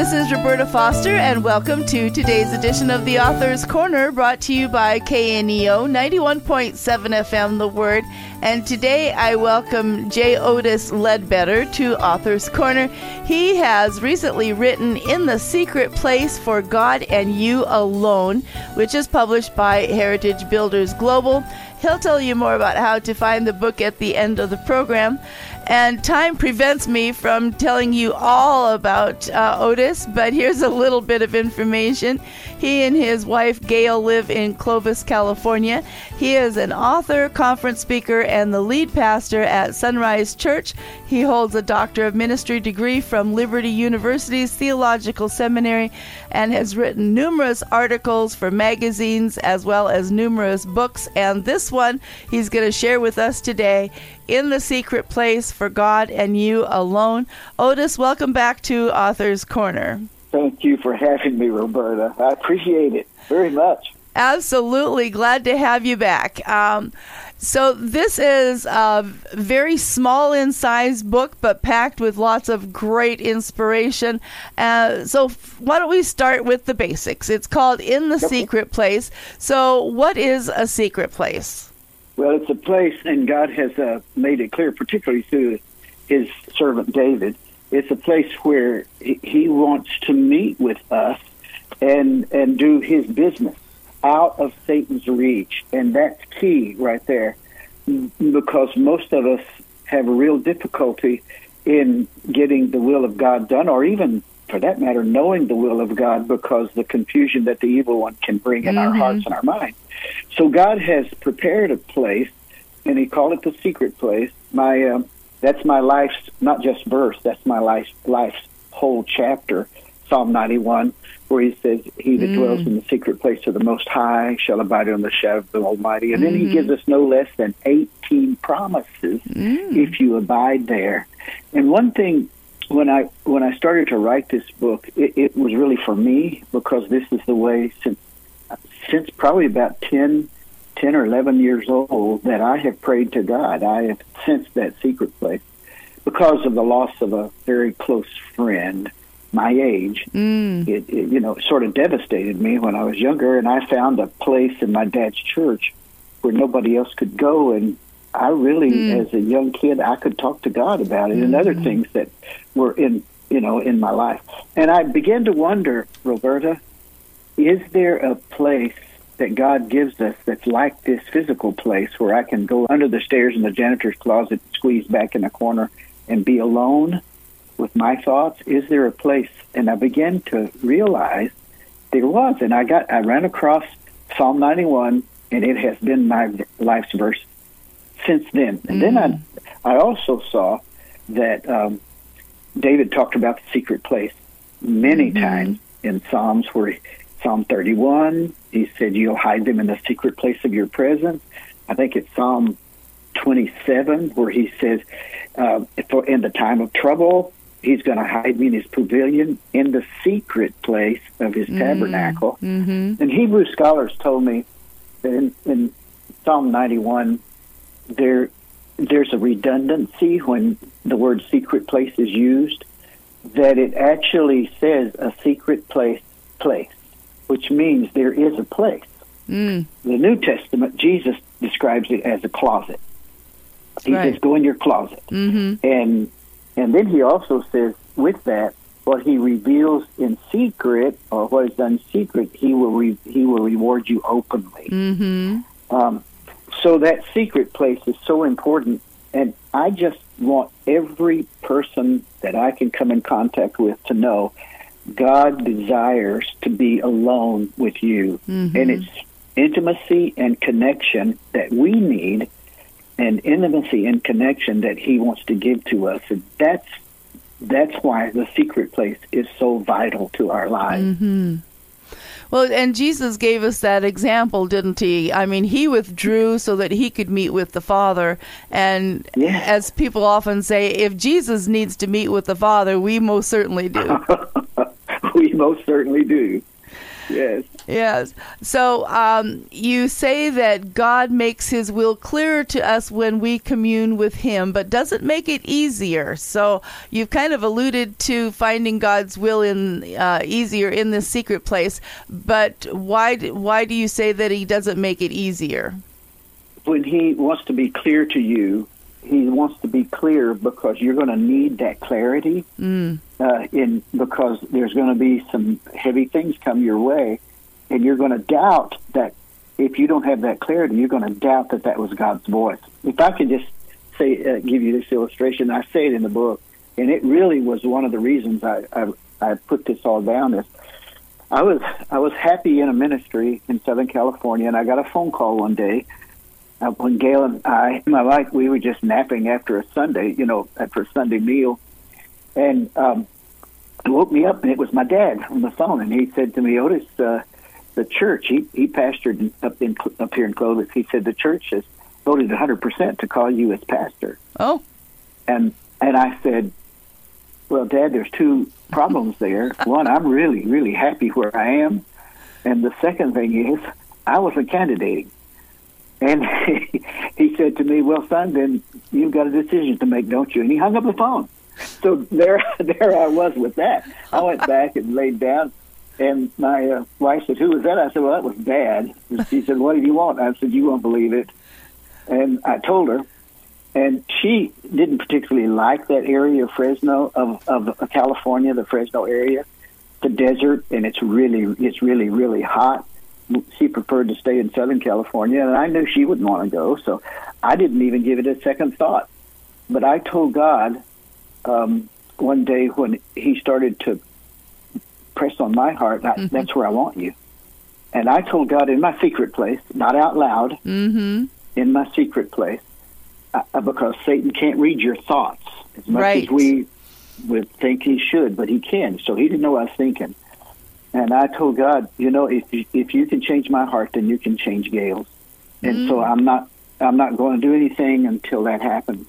This is Roberta Foster, and welcome to today's edition of the Author's Corner, brought to you by KNEO 91.7 FM The Word. And today I welcome J. Otis Ledbetter to Author's Corner. He has recently written In the Secret Place for God and You Alone, which is published by Heritage Builders Global. He'll tell you more about how to find the book at the end of the program. And time prevents me from telling you all about uh, Otis, but here's a little bit of information. He and his wife Gail live in Clovis, California. He is an author, conference speaker, and the lead pastor at Sunrise Church. He holds a Doctor of Ministry degree from Liberty University's Theological Seminary and has written numerous articles for magazines as well as numerous books. And this one he's going to share with us today in the secret place for God and you alone. Otis, welcome back to Author's Corner. Thank you for having me, Roberta. I appreciate it very much. Absolutely. Glad to have you back. Um, so, this is a very small in size book, but packed with lots of great inspiration. Uh, so, why don't we start with the basics? It's called In the okay. Secret Place. So, what is a secret place? Well, it's a place, and God has uh, made it clear, particularly through His servant David. It's a place where He wants to meet with us and and do His business out of Satan's reach, and that's key right there, because most of us have a real difficulty in getting the will of God done, or even for that matter, knowing the will of God because the confusion that the evil one can bring in mm-hmm. our hearts and our minds. So God has prepared a place, and He called it the secret place. My uh, that's my life's not just verse. That's my life's life's whole chapter. Psalm 91, where he says, He that mm. dwells in the secret place of the Most High shall abide under the shadow of the Almighty. And mm-hmm. then he mm-hmm. gives us no less than 18 promises mm. if you abide there. And one thing, when I when I started to write this book, it, it was really for me because this is the way since since probably about 10, 10 or 11 years old that I have prayed to God. I have sensed that secret place because of the loss of a very close friend my age. Mm. It, it, you know, sort of devastated me when I was younger, and I found a place in my dad's church where nobody else could go, and I really, mm. as a young kid, I could talk to God about it mm. and other mm. things that were in, you know, in my life. And I began to wonder, Roberta, is there a place that God gives us that's like this physical place where I can go under the stairs in the janitor's closet, squeeze back in a corner, and be alone with my thoughts? Is there a place? And I began to realize there was, and I got I ran across Psalm 91, and it has been my life's verse since then. And mm. then I. I also saw that um, David talked about the secret place many mm-hmm. times in Psalms where Psalm 31, he said, You'll hide them in the secret place of your presence. I think it's Psalm 27, where he says, uh, In the time of trouble, he's going to hide me in his pavilion in the secret place of his mm-hmm. tabernacle. Mm-hmm. And Hebrew scholars told me that in, in Psalm 91, there there's a redundancy when the word secret place is used, that it actually says a secret place place which means there is a place. Mm. The New Testament, Jesus describes it as a closet. He right. says, "Go in your closet," mm-hmm. and and then he also says, with that, what he reveals in secret or what is done secret, he will re- he will reward you openly. Mm-hmm. Um, so that secret place is so important, and I just want every person that I can come in contact with to know God desires to be alone with you. Mm-hmm. And it's intimacy and connection that we need, and intimacy and connection that He wants to give to us. And that's that's why the secret place is so vital to our lives. Mm-hmm. Well, and Jesus gave us that example, didn't he? I mean, he withdrew so that he could meet with the Father. And yes. as people often say, if Jesus needs to meet with the Father, we most certainly do. we most certainly do. Yes. Yes. So um, you say that God makes His will clearer to us when we commune with Him, but doesn't make it easier. So you've kind of alluded to finding God's will in uh, easier in this secret place. But why? Why do you say that He doesn't make it easier? When He wants to be clear to you, He wants to be clear because you're going to need that clarity. Mm. Uh, in because there's going to be some heavy things come your way and you're going to doubt that if you don't have that clarity, you're going to doubt that that was God's voice. If I could just say, uh, give you this illustration, I say it in the book, and it really was one of the reasons I, I, I put this all down. Is I was I was happy in a ministry in Southern California, and I got a phone call one day uh, when Gail and I, my wife, we were just napping after a Sunday, you know, after a Sunday meal, and um, woke me up, and it was my dad on the phone, and he said to me, Otis. Uh, the church, he, he pastored up in up here in Clovis. He said the church has voted 100% to call you as pastor. Oh. And and I said, well, Dad, there's two problems there. One, I'm really really happy where I am, and the second thing is I wasn't candidating. And he, he said to me, "Well, son, then you've got a decision to make, don't you?" And he hung up the phone. So there, there I was with that. I went back and laid down, and my uh, wife said, "Who was that?" I said, "Well, that was Dad." And she said, "What do you want?" I said, "You won't believe it." And I told her, and she didn't particularly like that area of Fresno of of California, the Fresno area, the desert, and it's really it's really really hot. She preferred to stay in Southern California, and I knew she wouldn't want to go, so I didn't even give it a second thought. But I told God um, one day when He started to press on my heart, that, mm-hmm. that's where I want you. And I told God in my secret place, not out loud, mm-hmm. in my secret place, uh, because Satan can't read your thoughts as much right. as we would think he should, but he can. So he didn't know what I was thinking. And I told God, you know, if you, if you can change my heart, then you can change Gail's. And mm. so I'm not I'm not going to do anything until that happens.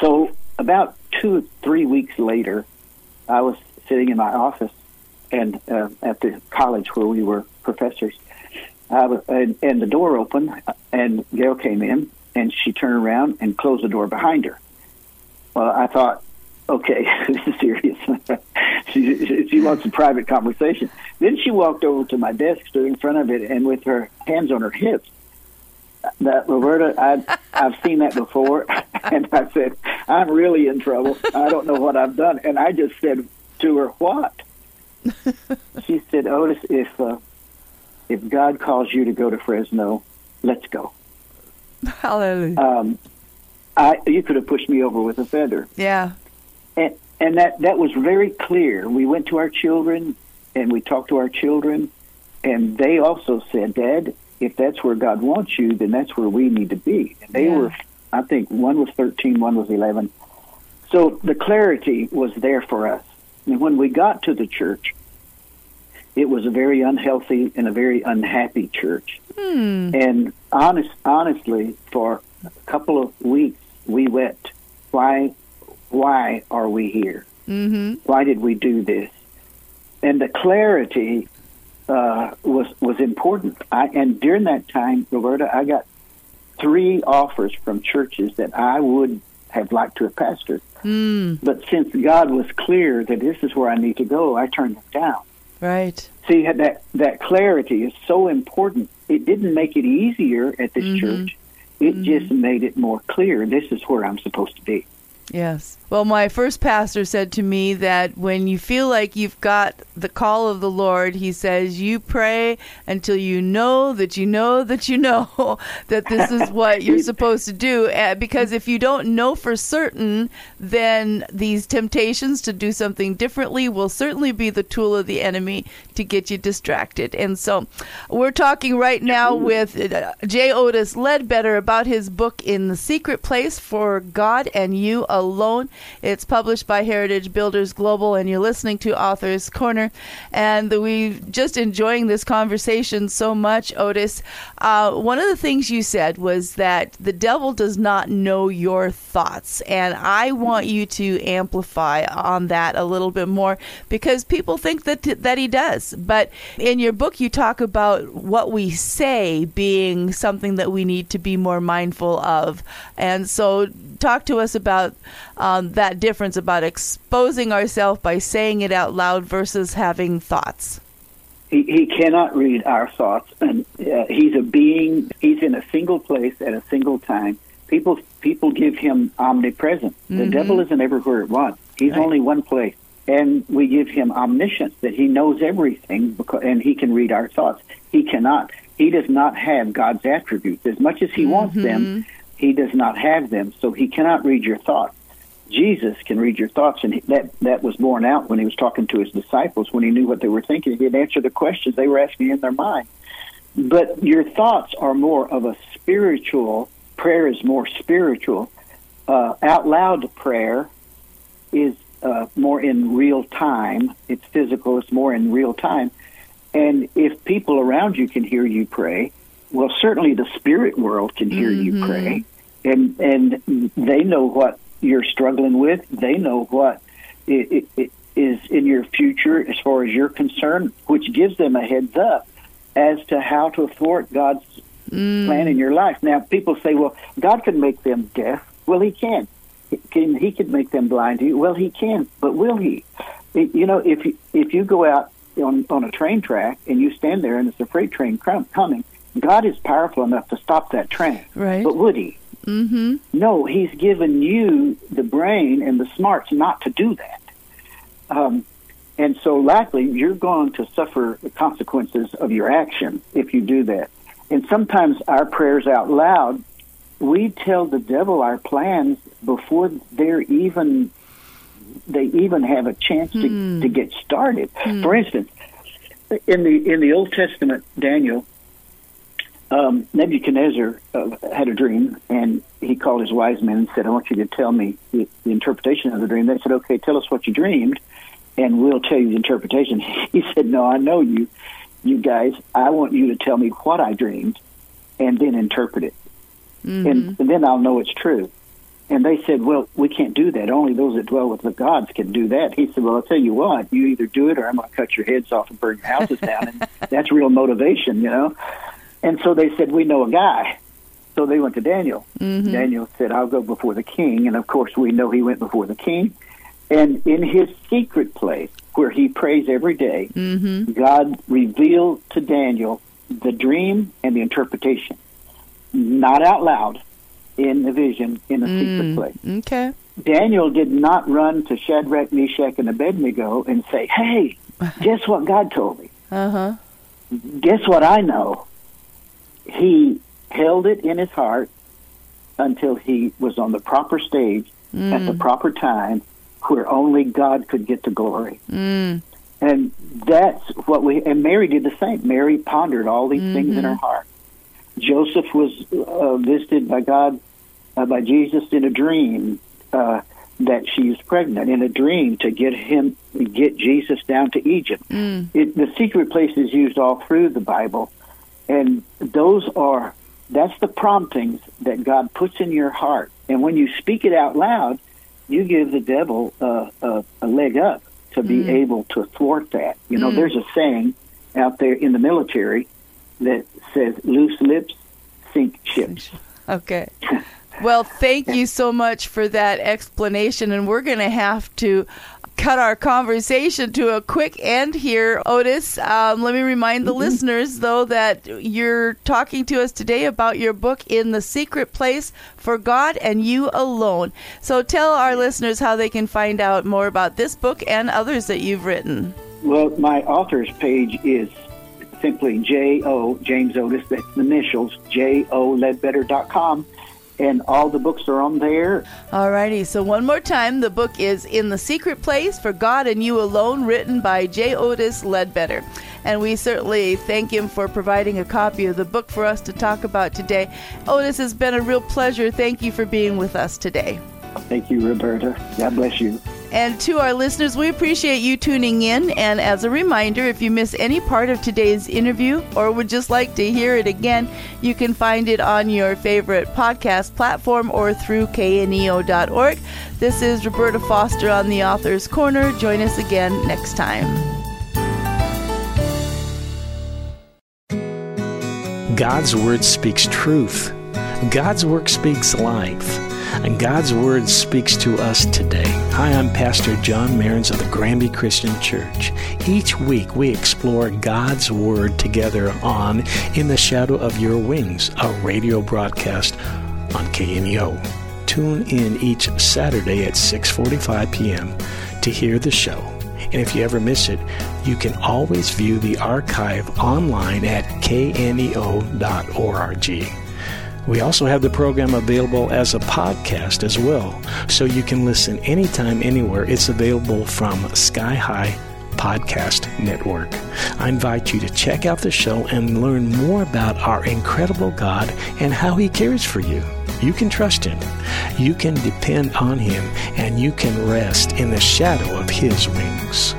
So about two three weeks later, I was sitting in my office and uh, at the college where we were professors. I was, and, and the door opened, and Gail came in, and she turned around and closed the door behind her. Well, I thought, okay, this is serious. she, she wants a private conversation. Then she walked over to my desk, stood in front of it, and with her hands on her hips, that Roberta, I, I've seen that before, and I said, I'm really in trouble. I don't know what I've done, and I just said to her, "What?" she said, "Otis, if uh, if God calls you to go to Fresno, let's go." Hallelujah. Um, I, you could have pushed me over with a feather. Yeah. And and that that was very clear. We went to our children and we talked to our children, and they also said, "Dad, if that's where God wants you, then that's where we need to be." And they Yeah. were, I think, one was thirteen, one was eleven. So the clarity was there for us. And when we got to the church, it was a very unhealthy and a very unhappy church. Hmm. And honest, honestly, for a couple of weeks, we wept. Why, why are we here? Mm-hmm. Why did we do this? And the clarity uh, was was important. I, and during that time, Roberta, I got three offers from churches that I would have liked to have pastored. Mm. But since God was clear that this is where I need to go, I turned them down. Right. See that that clarity is so important. It didn't make it easier at this Mhm. church. It Mhm. just made it more clear. This is where I'm supposed to be. Yes. Well, my first pastor said to me that when you feel like you've got the call of the Lord, he says, you pray until you know that you know that you know that this is what you're supposed to do. Uh, Because if you don't know for certain, then these temptations to do something differently will certainly be the tool of the enemy to get you distracted. And so we're talking right now with uh, J. Otis Ledbetter about his book, In the Secret Place for God and You Alone Alone. It's published by Heritage Builders Global, and you're listening to Author's Corner. And we're just enjoying this conversation so much, Otis. Uh, one of the things you said was that the devil does not know your thoughts, and I want you to amplify on that a little bit more because people think that that he does. But in your book, you talk about what we say being something that we need to be more mindful of, and so talk to us about um, that difference about exposing ourselves by saying it out loud versus having thoughts. He, he cannot read our thoughts, and uh, he's a being. He's in a single place at a single time. People people give him omnipresent. The mm-hmm. devil isn't everywhere at once. He's right. only one place, and we give him omniscience that he knows everything, because, and he can read our thoughts. He cannot. He does not have God's attributes as much as he mm-hmm. wants them. He does not have them, so he cannot read your thoughts. Jesus can read your thoughts, and that that was borne out when he was talking to his disciples. When he knew what they were thinking, he'd answer the questions they were asking in their mind. But your thoughts are more of a spiritual. Prayer is more spiritual. Uh, out loud prayer is uh, more in real time. It's physical. It's more in real time. And if people around you can hear you pray, well, certainly the spirit world can hear mm-hmm. you pray, and and they know what you're struggling with. They know what it, it, it is in your future as far as you're concerned, which gives them a heads up as to how to thwart God's mm. plan in your life. Now, people say, "Well, God can make them deaf." Well, He can. He can he could make them blind to you? Well, He can, but will He? You know, if you, if you go out on on a train track and you stand there and it's a freight train coming, God is powerful enough to stop that train. Right. But would He? Mm-hmm. No, He's given you the brain and the smarts not to do that. Um, and so, likely, you're going to suffer the consequences of your action if you do that. And sometimes our prayers out loud, we tell the devil our plans before they're even they even have a chance to, mm. to get started. Mm. For instance, in the in the Old Testament, Daniel um, Nebuchadnezzar uh, had a dream, and he called his wise men and said, "I want you to tell me the, the, interpretation of the dream." They said, "Okay, tell us what you dreamed, and we'll tell you the interpretation." He said, "No, I know you, you guys. I want you to tell me what I dreamed, and then interpret it, mm-hmm. and, and then I'll know it's true." And they said, "Well, we can't do that. Only those that dwell with the gods can do that." He said, "Well, I'll tell you what. You either do it, or I'm going to cut your heads off and burn your houses down." And that's real motivation, you know. And so they said, We know a guy. So they went to Daniel. Mm-hmm. Daniel said, I'll go before the king. And of course, we know he went before the king. And in his secret place, where he prays every day, mm-hmm. God revealed to Daniel the dream and the interpretation, not out loud, in the vision in a mm, secret place. Okay. Daniel did not run to Shadrach, Meshach, and Abednego and say, "Hey, guess what God told me? Uh huh. Guess what I know? He held it in his heart until he was on the proper stage mm. at the mm. proper time where only God could get the glory. Mm. And that's what we, and Mary did the same. Mary pondered all these mm-hmm. things in her mm-hmm. heart. Joseph was uh, visited by God, uh, by Jesus in a dream uh, that she's pregnant, in a dream to get him, get Jesus down to Egypt. Mm. It, the secret place is used all through the Bible and those are, that's the promptings that God puts in your heart. And when you speak it out loud, you give the devil a, a, a leg up to be mm. able to thwart that. You know, mm. there's a saying out there in the military that says, loose lips sink ships. Okay. Well, thank you so much for that explanation. And we're going to have to cut our conversation to a quick end here, Otis. Um, let me remind the mm-hmm. listeners, though, that you're talking to us today about your book, In the Secret Place for God and You Alone. So tell our listeners how they can find out more about this book and others that you've written. Well, my author's page is simply J O, James Otis, the initials, J O Ledbetter.com and all the books are on there. All righty. so one more time, the book is In the Secret Place for God and You Alone, written by J. Otis Ledbetter. And we certainly thank him for providing a copy of the book for us to talk about today. Otis, has been a real pleasure. Thank you for being with us today. Thank you, Roberta. God bless you. And to our listeners, we appreciate you tuning in. And as a reminder, if you miss any part of today's interview or would just like to hear it again, you can find it on your favorite podcast platform or through kneo.org. This is Roberta Foster on the Author's Corner. Join us again next time. God's Word speaks truth. God's work speaks life. And God's Word speaks to us today. Hi, I'm Pastor John Marins of the Granby Christian Church. Each week we explore God's Word together on In the Shadow of Your Wings, a radio broadcast on KNEO. Tune in each Saturday at 6:45 p.m. to hear the show. And if you ever miss it, you can always view the archive online at kneo.org. We also have the program available as a podcast as well, so you can listen anytime, anywhere. It's available from Sky High Podcast Network. I invite you to check out the show and learn more about our incredible God and how He cares for you. You can trust Him, you can depend on Him, and you can rest in the shadow of His wings.